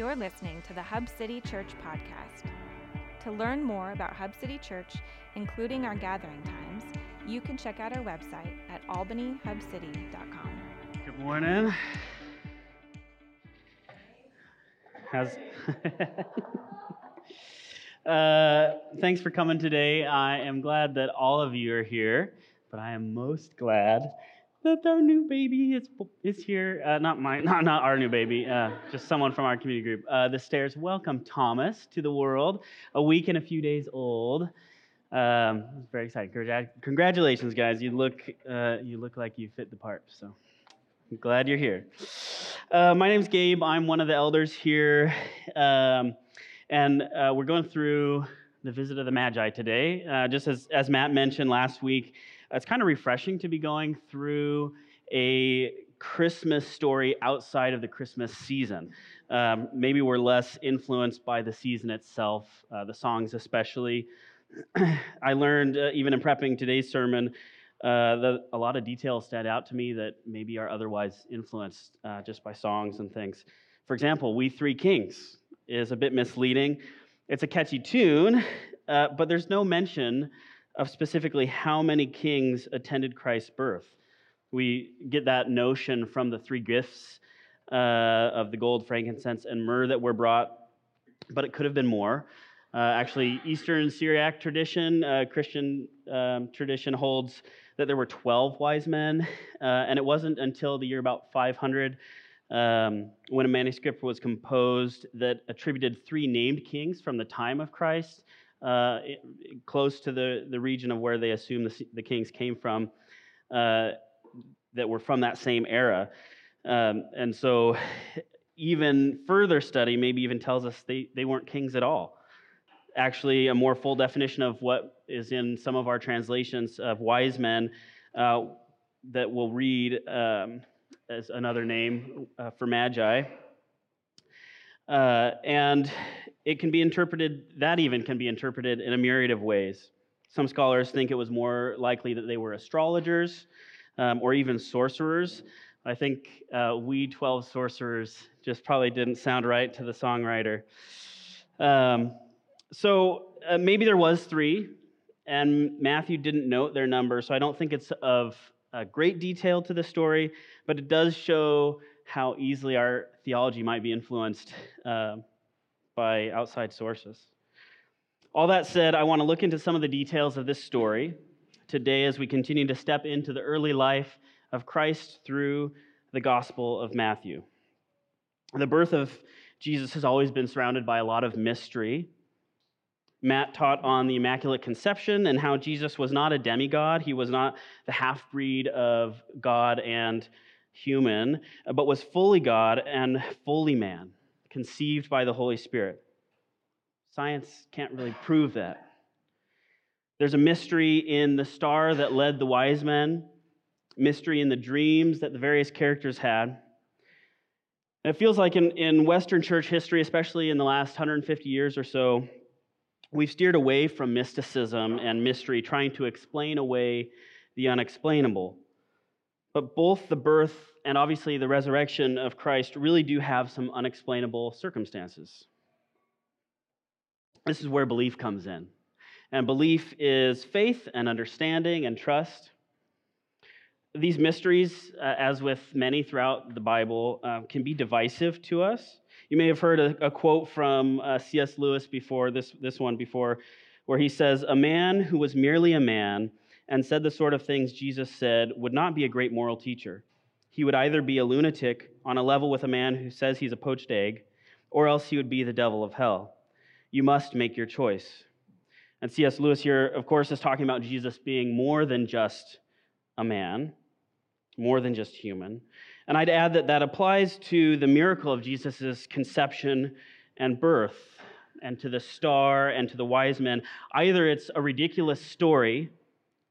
You're listening to the Hub City Church podcast. To learn more about Hub City Church, including our gathering times, you can check out our website at albanyhubcity.com. Good morning. How's uh, thanks for coming today. I am glad that all of you are here, but I am most glad that our new baby is is here. Uh, not my, not not our new baby. Uh, just someone from our community group. Uh, the stairs. Welcome Thomas to the world. A week and a few days old. Um, very exciting. Congratulations, guys. You look uh, you look like you fit the part. So. I'm glad you're here. Uh, my name's Gabe. I'm one of the elders here. Um, and uh, we're going through the visit of the Magi today. Just as, as Matt mentioned last week, it's kind of refreshing to be going through a Christmas story outside of the Christmas season. Um, maybe we're less influenced by the season itself, uh, the songs especially. I learned, uh, even in prepping today's sermon, uh, the, a lot of details stand out to me that maybe are otherwise influenced uh, just by songs and things. For example, We Three Kings is a bit misleading. It's a catchy tune, uh, but there's no mention of specifically how many kings attended Christ's birth. We get that notion from the three gifts uh, of the gold, frankincense, and myrrh that were brought, but it could have been more. Uh, actually, Eastern Syriac tradition, uh, Christian um, tradition holds that there were 12 wise men, uh, and it wasn't until the year about 500 um, when a manuscript was composed that attributed three named kings from the time of Christ, uh, close to the, the region of where they assume the, the kings came from, uh, that were from that same era. Um, and so, even further study maybe even tells us they, they weren't kings at all actually a more full definition of what is in some of our translations of wise men uh, that we'll read um, as another name uh, for magi. Uh, and it can be interpreted, that even can be interpreted in a myriad of ways. Some scholars think it was more likely that they were astrologers um, or even sorcerers. I think uh, we 12 sorcerers just probably didn't sound right to the songwriter. Um, so uh, maybe there was three, and Matthew didn't note their number, so I don't think it's of uh, great detail to the story, but it does show how easily our theology might be influenced uh, by outside sources. All that said, I want to look into some of the details of this story today as we continue to step into the early life of Christ through the Gospel of Matthew. The birth of Jesus has always been surrounded by a lot of mystery. Matt taught on the Immaculate Conception and how Jesus was not a demigod. He was not the half breed of God and human, uh, but was fully God and fully man, conceived by the Holy Spirit. Science can't really prove that. There's a mystery in the star that led the wise men, mystery in the dreams that the various characters had. And it feels like in, in Western church history, especially in the last 150 years or so, we've steered away from mysticism and mystery, trying to explain away the unexplainable. But both the birth and obviously the resurrection of Christ really do have some unexplainable circumstances. This is where belief comes in. And belief is faith and understanding and trust. These mysteries, uh, as with many throughout the Bible, uh, can be divisive to us. You may have heard a, a quote from uh, C.S. Lewis before, this, this one before, where he says, A man who was merely a man and said the sort of things Jesus said would not be a great moral teacher. He would either be a lunatic on a level with a man who says he's a poached egg, or else he would be the devil of hell. You must make your choice. And C.S. Lewis here, of course, is talking about Jesus being more than just a man, more than just human. And I'd add that that applies to the miracle of Jesus' conception and birth, and to the star and to the wise men. Either it's a ridiculous story,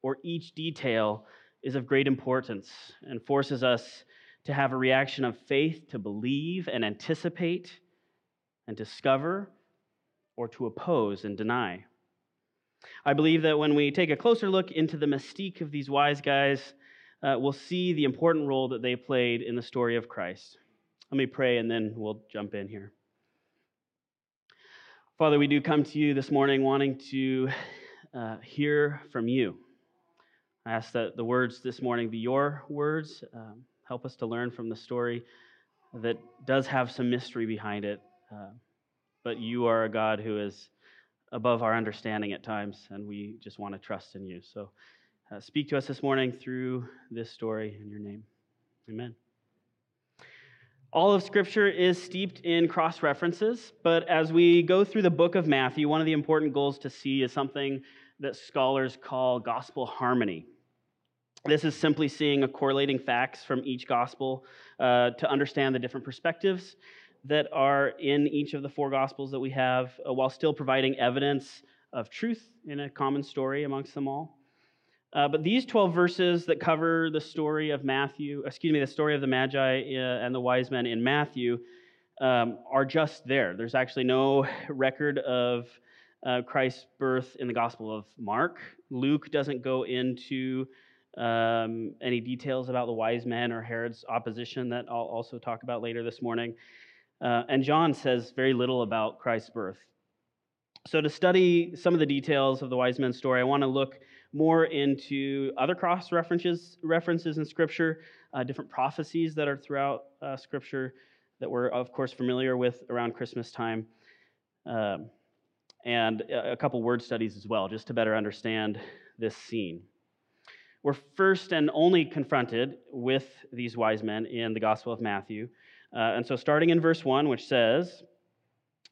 or each detail is of great importance and forces us to have a reaction of faith to believe and anticipate and discover, or to oppose and deny. I believe that when we take a closer look into the mystique of these wise guys, uh, we'll see the important role that they played in the story of Christ. Let me pray and then we'll jump in here. Father, we do come to you this morning wanting to uh, hear from you. I ask that the words this morning be your words. Um, help us to learn from the story that does have some mystery behind it. Uh, but you are a God who is above our understanding at times, and we just want to trust in you. So uh, speak to us this morning through this story in your name. Amen. All of Scripture is steeped in cross references, but as we go through the book of Matthew, one of the important goals to see is something that scholars call gospel harmony. This is simply seeing a correlating facts from each gospel uh, to understand the different perspectives that are in each of the four gospels that we have, uh, while still providing evidence of truth in a common story amongst them all. Uh, but these 12 verses that cover the story of Matthew, excuse me, the story of the Magi uh, and the wise men in Matthew um, are just there. There's actually no record of uh, Christ's birth in the Gospel of Mark. Luke doesn't go into um, any details about the wise men or Herod's opposition that I'll also talk about later this morning. Uh, and John says very little about Christ's birth. So, to study some of the details of the wise men's story, I want to look more into other cross references, references in Scripture, uh, different prophecies that are throughout uh, Scripture that we're, of course, familiar with around Christmas time, um, and a couple word studies as well, just to better understand this scene. We're first and only confronted with these wise men in the Gospel of Matthew. Uh, and so, starting in verse 1, which says,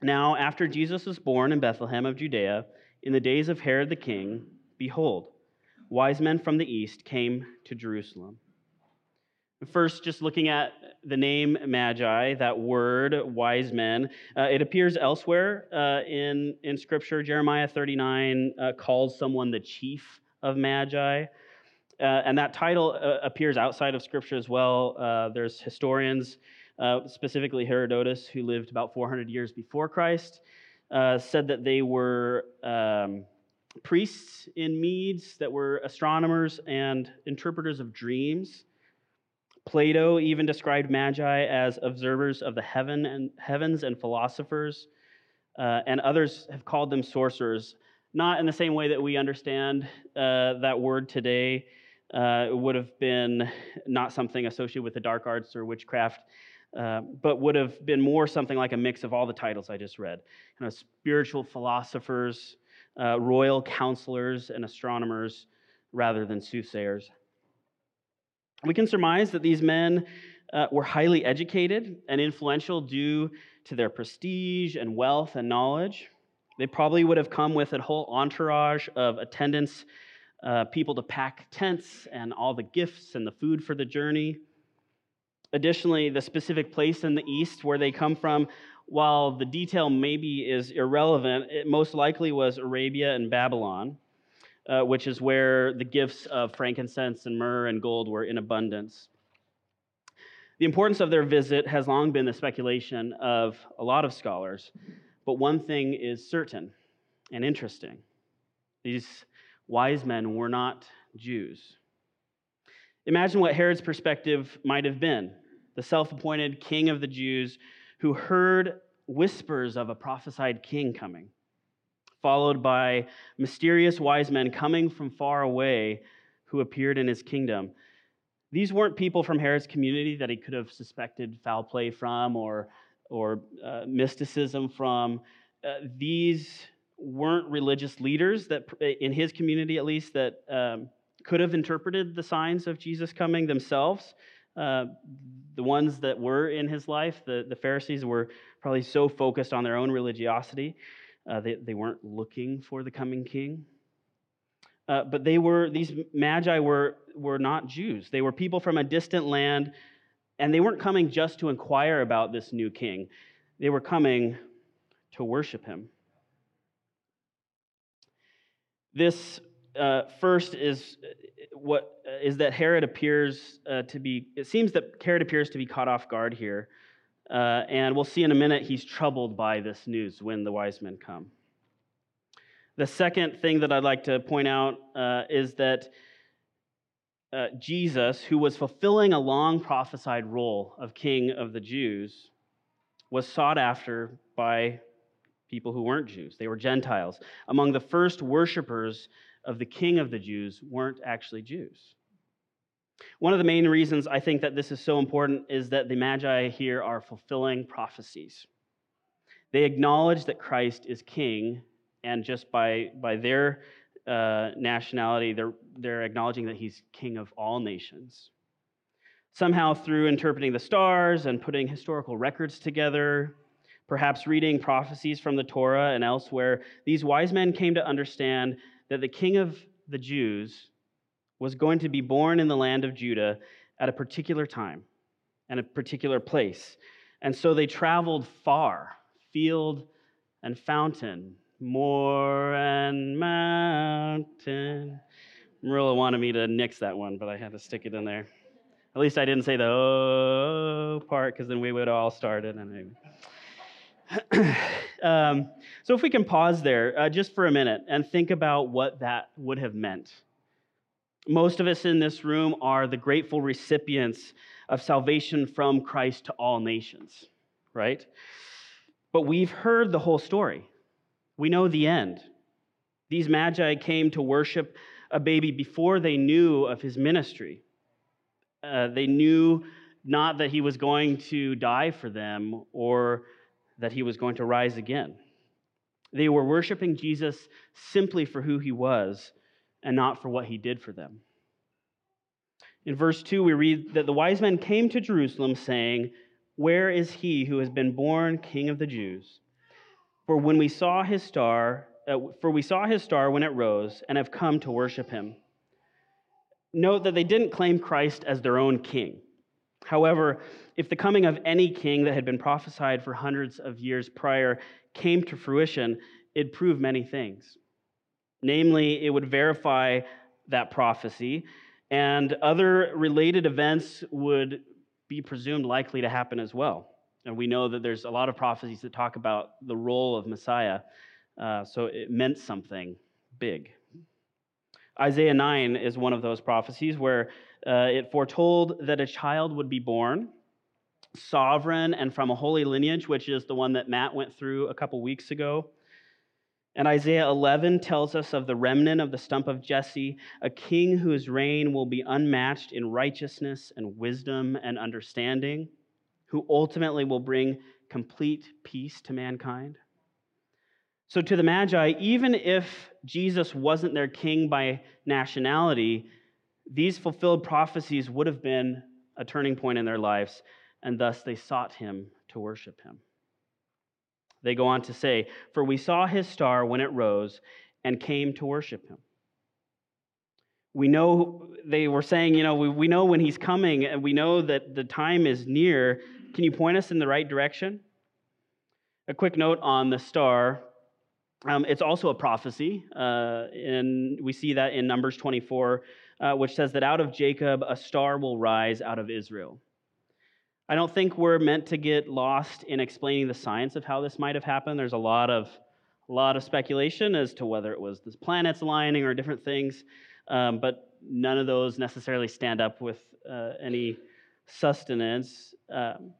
Now, after Jesus was born in Bethlehem of Judea, in the days of Herod the king, Behold, wise men from the east came to Jerusalem. First, just looking at the name Magi, that word, wise men, uh, it appears elsewhere uh, in, in Scripture. Jeremiah 39 uh, calls someone the chief of Magi. Uh, and that title uh, appears outside of Scripture as well. Uh, there's historians, specifically Herodotus, who lived about 400 years before Christ, said that they were. Um, priests in Medes that were astronomers and interpreters of dreams. Plato even described magi as observers of the heaven and heavens and philosophers, uh, and others have called them sorcerers. Not in the same way that we understand uh, that word today. Uh, it would have been not something associated with the dark arts or witchcraft, uh, but would have been more something like a mix of all the titles I just read. You know, spiritual philosophers, uh, royal counselors and astronomers rather than soothsayers. We can surmise that these men uh, were highly educated and influential due to their prestige and wealth and knowledge. They probably would have come with a whole entourage of attendants, uh, people to pack tents and all the gifts and the food for the journey. Additionally, the specific place in the east where they come from while the detail maybe is irrelevant, it most likely was Arabia and Babylon, uh, which is where the gifts of frankincense and myrrh and gold were in abundance. The importance of their visit has long been the speculation of a lot of scholars, but one thing is certain and interesting. These wise men were not Jews. Imagine what Herod's perspective might have been. The self appointed king of the Jews who heard whispers of a prophesied king coming, followed by mysterious wise men coming from far away who appeared in his kingdom. These weren't people from Herod's community that he could have suspected foul play from or, or uh, mysticism from. Uh, these weren't religious leaders that, in his community at least, that um, could have interpreted the signs of Jesus coming themselves. Uh, the ones that were in his life, the, the Pharisees, were probably so focused on their own religiosity, uh, they, they weren't looking for the coming king. Uh, but they were, these magi were, were not Jews. They were people from a distant land, and they weren't coming just to inquire about this new king. They were coming to worship him. This uh, first is what is that Herod appears uh, to be. It seems that Herod appears to be caught off guard here, uh, and we'll see in a minute he's troubled by this news when the wise men come. The second thing that I'd like to point out uh, is that uh, Jesus, who was fulfilling a long prophesied role of King of the Jews, was sought after by people who weren't Jews. They were Gentiles. Among the first worshipers of the king of the Jews weren't actually Jews. One of the main reasons I think that this is so important is that the Magi here are fulfilling prophecies. They acknowledge that Christ is king, and just by, by their uh, nationality, they're, they're acknowledging that he's king of all nations. Somehow, through interpreting the stars and putting historical records together, perhaps reading prophecies from the Torah and elsewhere, these wise men came to understand that the king of the Jews was going to be born in the land of Judah at a particular time and a particular place. And so they traveled far, field and fountain, moor and mountain. Marilla wanted me to nix that one, but I had to stick it in there. At least I didn't say the oh part, because then we would all started. And um, so, if we can pause there uh, just for a minute and think about what that would have meant. Most of us in this room are the grateful recipients of salvation from Christ to all nations, right? But we've heard the whole story. We know the end. These magi came to worship a baby before they knew of his ministry. Uh, they knew not that he was going to die for them or that he was going to rise again. They were worshiping Jesus simply for who he was and not for what he did for them. In verse 2, we read that the wise men came to Jerusalem saying, Where is he who has been born king of the Jews? For when we saw his star, uh, for we saw his star when it rose and have come to worship him. Note that they didn't claim Christ as their own king. However, if the coming of any king that had been prophesied for hundreds of years prior came to fruition, it'd prove many things. Namely, it would verify that prophecy, and other related events would be presumed likely to happen as well. And we know that there's a lot of prophecies that talk about the role of Messiah, uh, so it meant something big. Isaiah 9 is one of those prophecies where uh, it foretold that a child would be born, sovereign and from a holy lineage, which is the one that Matt went through a couple weeks ago. And Isaiah 11 tells us of the remnant of the stump of Jesse, a king whose reign will be unmatched in righteousness and wisdom and understanding, who ultimately will bring complete peace to mankind. So, to the Magi, even if Jesus wasn't their king by nationality, these fulfilled prophecies would have been a turning point in their lives, and thus they sought him to worship him. They go on to say, For we saw his star when it rose and came to worship him. We know, they were saying, you know, we, we know when he's coming and we know that the time is near. Can you point us in the right direction? A quick note on the star um, it's also a prophecy, uh, and we see that in Numbers 24, uh, which says that out of Jacob a star will rise out of Israel. I don't think we're meant to get lost in explaining the science of how this might have happened. There's a lot of a lot of speculation as to whether it was the planets aligning or different things, um, but none of those necessarily stand up with uh, any sustenance. Um,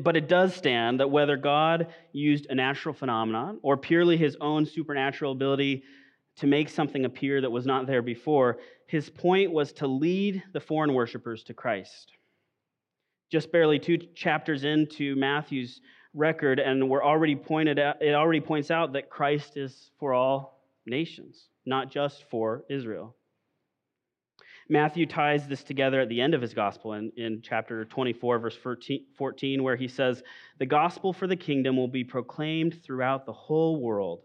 but it does stand that whether God used a natural phenomenon or purely his own supernatural ability to make something appear that was not there before, his point was to lead the foreign worshippers to Christ. Just barely two chapters into Matthew's record, and we're already pointed out, it already points out that Christ is for all nations, not just for Israel. Matthew ties this together at the end of his gospel in, in chapter 24, verse 14, where he says, The gospel for the kingdom will be proclaimed throughout the whole world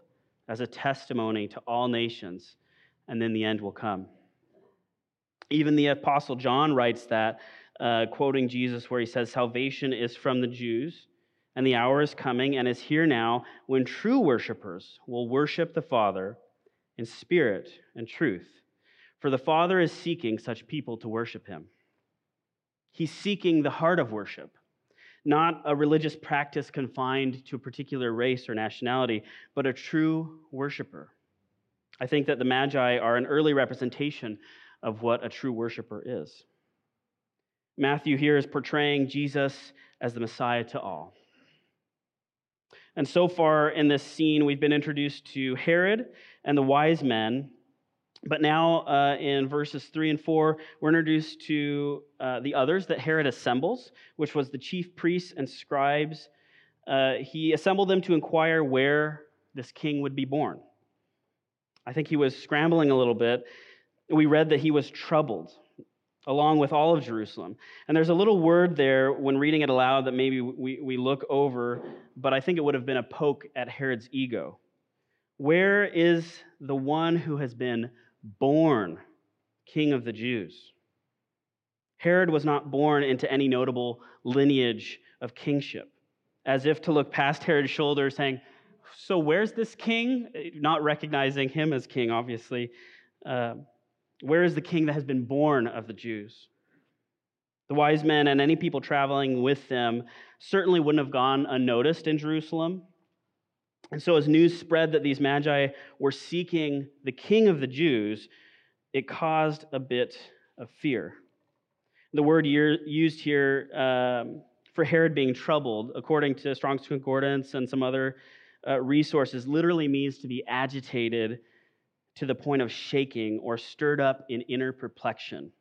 as a testimony to all nations, and then the end will come. Even the Apostle John writes that, uh, quoting Jesus, where he says, Salvation is from the Jews, and the hour is coming and is here now when true worshipers will worship the Father in spirit and truth for the Father is seeking such people to worship him. He's seeking the heart of worship, not a religious practice confined to a particular race or nationality, but a true worshiper. I think that the Magi are an early representation of what a true worshiper is. Matthew here is portraying Jesus as the Messiah to all. And so far in this scene, we've been introduced to Herod and the wise men. But now uh, in verses 3 and 4, we're introduced to uh, the others that Herod assembles, which was the chief priests and scribes. Uh, he assembled them to inquire where this king would be born. I think he was scrambling a little bit. We read that he was troubled along with all of Jerusalem. And there's a little word there when reading it aloud that maybe we, we look over, but I think it would have been a poke at Herod's ego. Where is the one who has been born king of the Jews? Herod was not born into any notable lineage of kingship, as if to look past Herod's shoulder, saying, So where's this king? Not recognizing him as king, obviously. Uh, where is the king that has been born of the Jews? The wise men and any people traveling with them certainly wouldn't have gone unnoticed in Jerusalem. And so, as news spread that these magi were seeking the king of the Jews, it caused a bit of fear. The word used here um, for Herod being troubled, according to Strong's Concordance and some other uh, resources, literally means to be agitated to the point of shaking or stirred up in inner perplexion.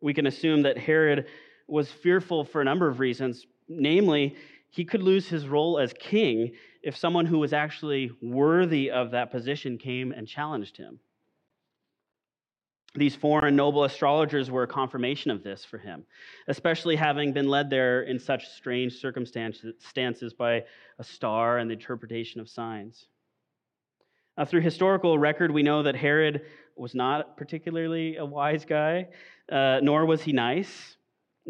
We can assume that Herod was fearful for a number of reasons. Namely, he could lose his role as king if someone who was actually worthy of that position came and challenged him. These foreign noble astrologers were a confirmation of this for him, especially having been led there in such strange circumstances by a star and the interpretation of signs. Uh, through historical record, we know that Herod was not particularly a wise guy, uh, nor was he nice.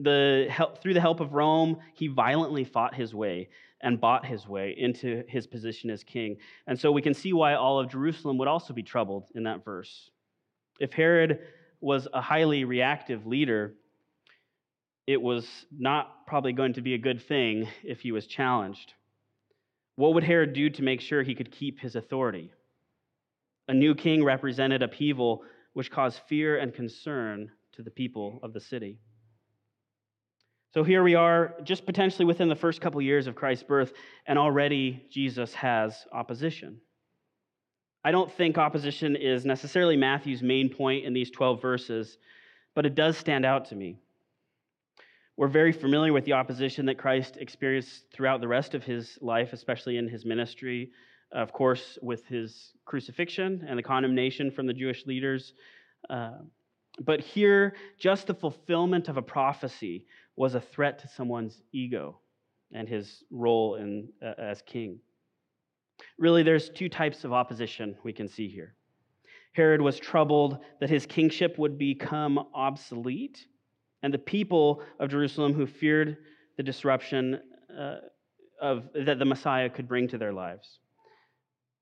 The help, through the help of Rome, he violently fought his way and bought his way into his position as king. And so we can see why all of Jerusalem would also be troubled in that verse. If Herod was a highly reactive leader, it was not probably going to be a good thing if he was challenged. What would Herod do to make sure he could keep his authority? A new king represented upheaval, which caused fear and concern to the people of the city. So here we are, just potentially within the first couple years of Christ's birth, and already Jesus has opposition. I don't think opposition is necessarily Matthew's main point in these 12 verses, but it does stand out to me. We're very familiar with the opposition that Christ experienced throughout the rest of his life, especially in his ministry, of course, with his crucifixion and the condemnation from the Jewish leaders. Uh, but here, just the fulfillment of a prophecy was a threat to someone's ego and his role in, uh, as king. Really, there's two types of opposition we can see here. Herod was troubled that his kingship would become obsolete, and the people of Jerusalem who feared the disruption uh, of, that the Messiah could bring to their lives.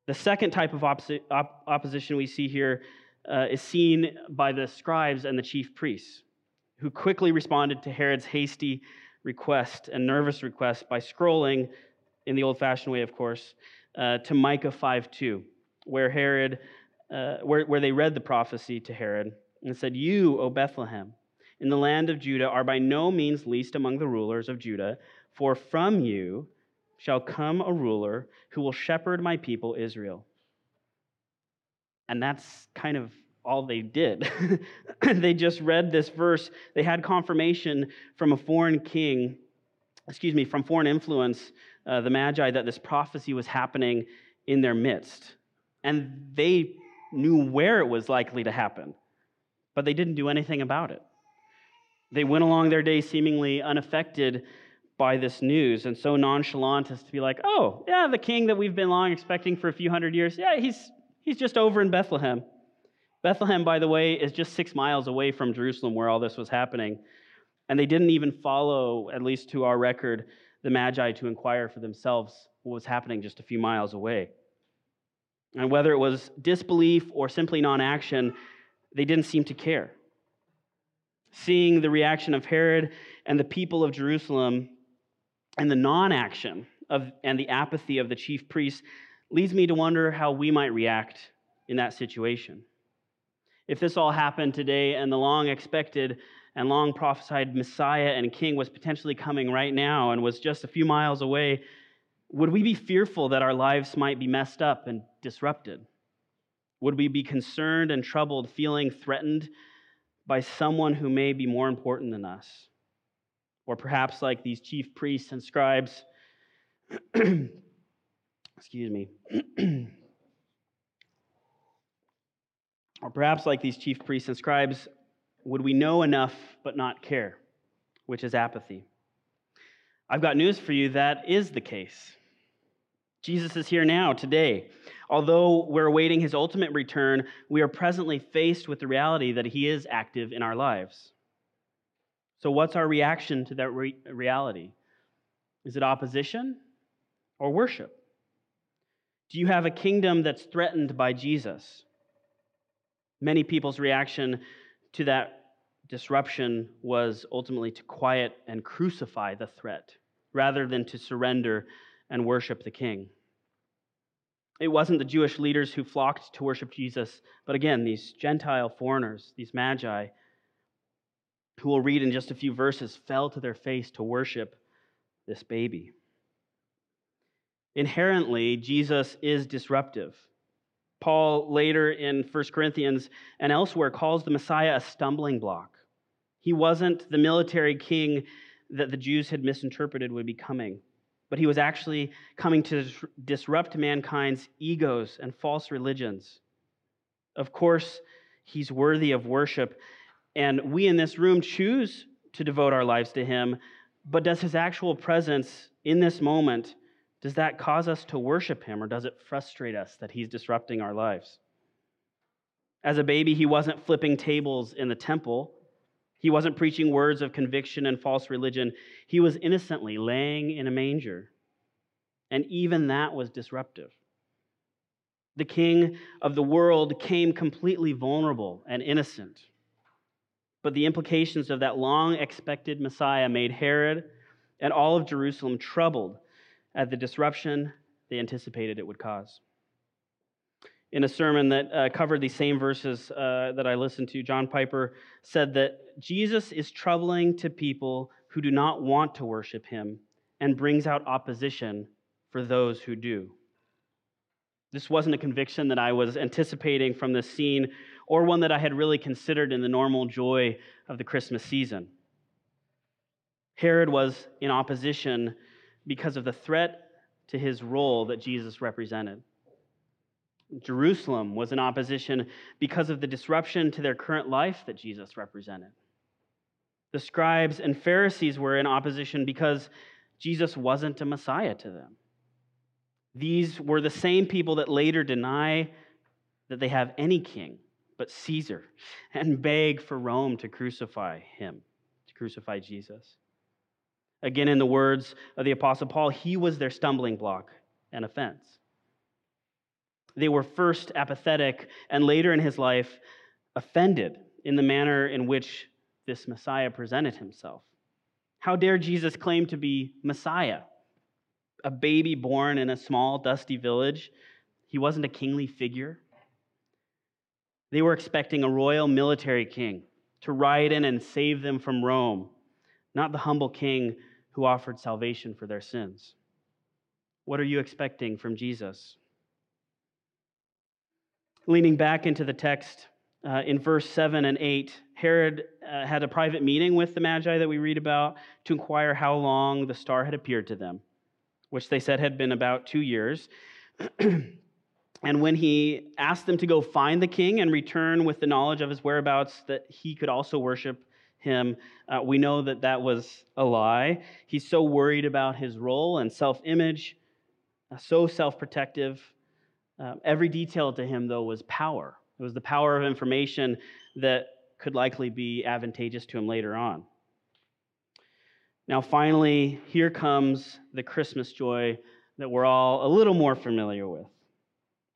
The second type of opposi- op- opposition we see here uh, is seen by the scribes and the chief priests, who quickly responded to Herod's hasty request and nervous request by scrolling, in the old fashioned way, of course, uh, to Micah 5 2, where, Herod, uh, where, where they read the prophecy to Herod and said, You, O Bethlehem, in the land of Judah, are by no means least among the rulers of Judah, for from you shall come a ruler who will shepherd my people Israel. And that's kind of all they did. they just read this verse. They had confirmation from a foreign king, excuse me, from foreign influence, uh, the Magi, that this prophecy was happening in their midst. And they knew where it was likely to happen, but they didn't do anything about it. They went along their day seemingly unaffected by this news and so nonchalant as to be like, oh, yeah, the king that we've been long expecting for a few hundred years, yeah, he's, he's just over in Bethlehem. Bethlehem, by the way, is just six miles away from Jerusalem where all this was happening. And they didn't even follow, at least to our record, the Magi to inquire for themselves what was happening just a few miles away. And whether it was disbelief or simply non action, they didn't seem to care. Seeing the reaction of Herod and the people of Jerusalem, and the non action of and the apathy of the chief priests leads me to wonder how we might react in that situation. If this all happened today and the long expected and long prophesied Messiah and King was potentially coming right now and was just a few miles away, Would we be fearful that our lives might be messed up and disrupted? Would we be concerned and troubled, feeling threatened by someone who may be more important than us? Or perhaps like these chief priests and scribes, excuse me. or perhaps like these chief priests and scribes, would we know enough but not care, which is apathy? I've got news for you that is the case. Jesus is here now, today. Although we're awaiting his ultimate return, we are presently faced with the reality that he is active in our lives. So, what's our reaction to that re- reality? Is it opposition or worship? Do you have a kingdom that's threatened by Jesus? Many people's reaction to that disruption was ultimately to quiet and crucify the threat rather than to surrender and worship the king. It wasn't the Jewish leaders who flocked to worship Jesus, but again, these Gentile foreigners, these magi, who we'll read in just a few verses, fell to their face to worship this baby. Inherently, Jesus is disruptive. Paul later in 1 Corinthians and elsewhere calls the Messiah a stumbling block. He wasn't the military king that the Jews had misinterpreted would be coming, but he was actually coming to disrupt mankind's egos and false religions. Of course, he's worthy of worship, and we in this room choose to devote our lives to him, but does his actual presence in this moment does that cause us to worship him or does it frustrate us that he's disrupting our lives? As a baby, he wasn't flipping tables in the temple. He wasn't preaching words of conviction and false religion. He was innocently laying in a manger. And even that was disruptive. The king of the world came completely vulnerable and innocent. But the implications of that long expected Messiah made Herod and all of Jerusalem troubled at the disruption they anticipated it would cause. In a sermon that uh, covered these same verses uh, that I listened to, John Piper said that Jesus is troubling to people who do not want to worship him and brings out opposition for those who do. This wasn't a conviction that I was anticipating from this scene or one that I had really considered in the normal joy of the Christmas season. Herod was in opposition because of the threat to his role that Jesus represented. Jerusalem was in opposition because of the disruption to their current life that Jesus represented. The scribes and Pharisees were in opposition because Jesus wasn't a Messiah to them. These were the same people that later deny that they have any king but Caesar and beg for Rome to crucify him, to crucify Jesus. Again, in the words of the Apostle Paul, he was their stumbling block and offense. They were first apathetic and later in his life offended in the manner in which this Messiah presented himself. How dare Jesus claim to be Messiah? A baby born in a small, dusty village. He wasn't a kingly figure. They were expecting a royal military king to ride in and save them from Rome not the humble king who offered salvation for their sins. What are you expecting from Jesus? Leaning back into the text uh, in verse 7 and 8, Herod uh, had a private meeting with the Magi that we read about to inquire how long the star had appeared to them, which they said had been about two years. and when he asked them to go find the king and return with the knowledge of his whereabouts, that he could also worship him. Uh, we know that that was a lie. He's so worried about his role and self image, uh, so self protective. Uh, every detail to him, though, was power. It was the power of information that could likely be advantageous to him later on. Now, finally, here comes the Christmas joy that we're all a little more familiar with.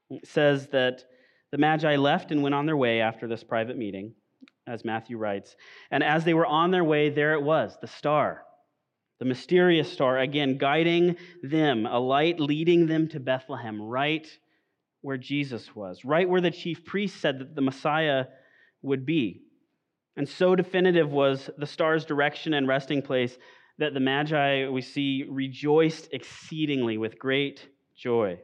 It says that the Magi left and went on their way after this private meeting as Matthew writes. And as they were on their way, there it was, the star, the mysterious star, again guiding them, a light leading them to Bethlehem, right where Jesus was, right where the chief priest said that the Messiah would be. And so definitive was the star's direction and resting place that the Magi, we see, rejoiced exceedingly with great joy.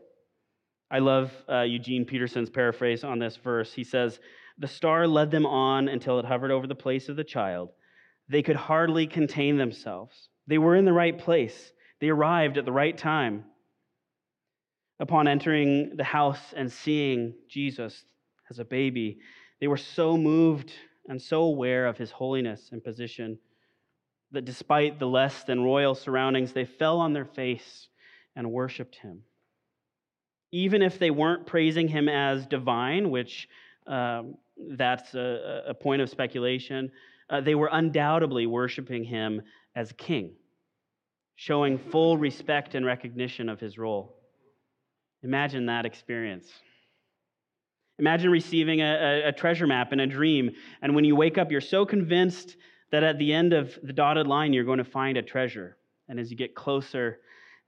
I love uh, Eugene Peterson's paraphrase on this verse. He says, The star led them on until it hovered over the place of the child. They could hardly contain themselves. They were in the right place, they arrived at the right time. Upon entering the house and seeing Jesus as a baby, they were so moved and so aware of his holiness and position that despite the less than royal surroundings, they fell on their face and worshiped him. Even if they weren't praising him as divine, which um, that's a, a, point of speculation, uh, they were undoubtedly worshiping him as king, showing full respect and recognition of his role. Imagine that experience. Imagine receiving a, a, treasure map in a dream, and when you wake up, you're so convinced that at the end of the dotted line, you're going to find a treasure. And as you get closer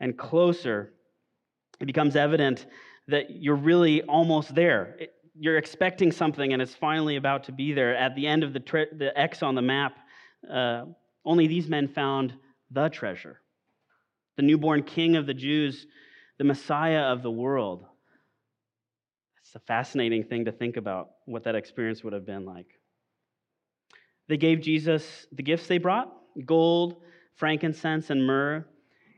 and closer, it becomes evident that you're really almost there. It, you're expecting something, and it's finally about to be there. At the end of the, tre- the X on the map, uh, only these men found the treasure. The newborn king of the Jews, the Messiah of the world. It's a fascinating thing to think about what that experience would have been like. They gave Jesus the gifts they brought gold, frankincense, and myrrh.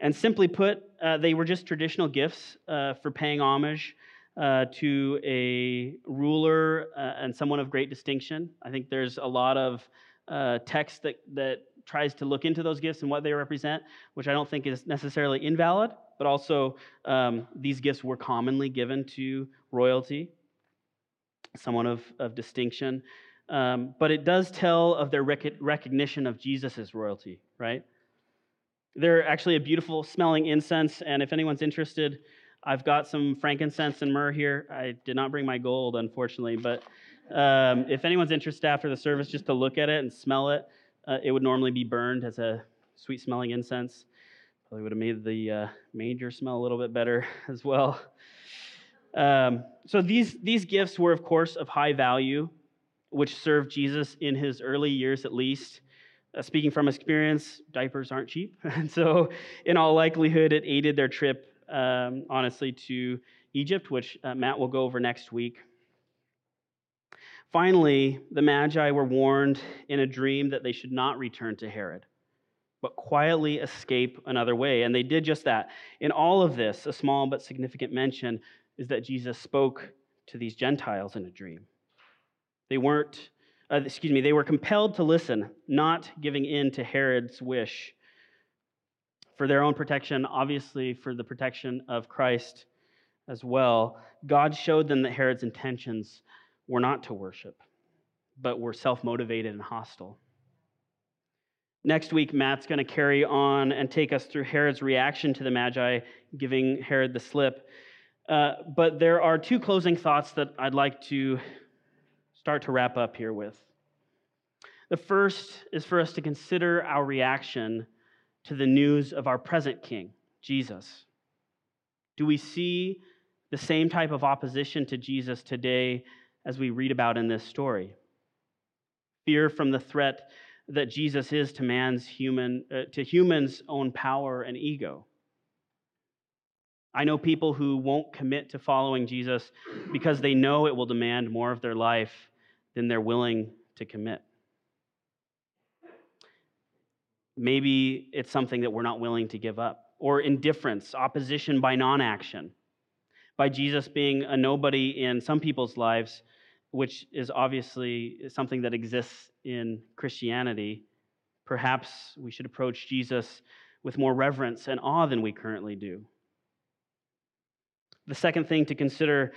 And simply put, uh, they were just traditional gifts uh, for paying homage uh, to a ruler uh, and someone of great distinction. I think there's a lot of uh, text that, that tries to look into those gifts and what they represent, which I don't think is necessarily invalid, but also um, these gifts were commonly given to royalty, someone of, of distinction. Um, but it does tell of their rec- recognition of Jesus' royalty, right? They're actually a beautiful smelling incense, and if anyone's interested, I've got some frankincense and myrrh here. I did not bring my gold, unfortunately, but um, if anyone's interested after the service just to look at it and smell it, uh, it would normally be burned as a sweet smelling incense. Probably would have made the uh, manger smell a little bit better as well. Um, so these, these gifts were, of course, of high value which served Jesus in his early years at least. Uh, speaking from experience, diapers aren't cheap. and so, in all likelihood, it aided their trip, um, honestly, to Egypt, which uh, Matt will go over next week. Finally, the Magi were warned in a dream that they should not return to Herod, but quietly escape another way. And they did just that. In all of this, a small but significant mention is that Jesus spoke to these Gentiles in a dream. They weren't, uh, excuse me, they were compelled to listen, not giving in to Herod's wish for their own protection, obviously for the protection of Christ as well. God showed them that Herod's intentions were not to worship, but were self motivated and hostile. Next week, Matt's going to carry on and take us through Herod's reaction to the Magi, giving Herod the slip. Uh, but there are two closing thoughts that I'd like to start to wrap up here with. The first is for us to consider our reaction to the news of our present king, Jesus. Do we see the same type of opposition to Jesus today as we read about in this story? Fear from the threat that Jesus is to man's human uh, to humans' own power and ego. I know people who won't commit to following Jesus because they know it will demand more of their life than they're willing to commit. Maybe it's something that we're not willing to give up, or indifference, opposition by non action, by Jesus being a nobody in some people's lives, which is obviously something that exists in Christianity. Perhaps we should approach Jesus with more reverence and awe than we currently do. The second thing to consider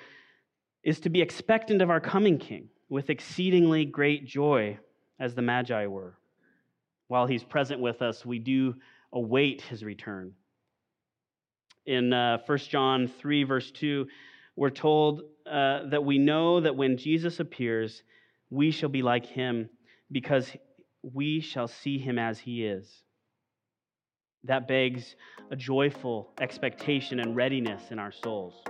is to be expectant of our coming King with exceedingly great joy, as the Magi were. While he's present with us, we do await his return. In uh, 1 John 3, verse 2, we're told uh, that we know that when Jesus appears, we shall be like him because we shall see him as he is. That begs a joyful expectation and readiness in our souls.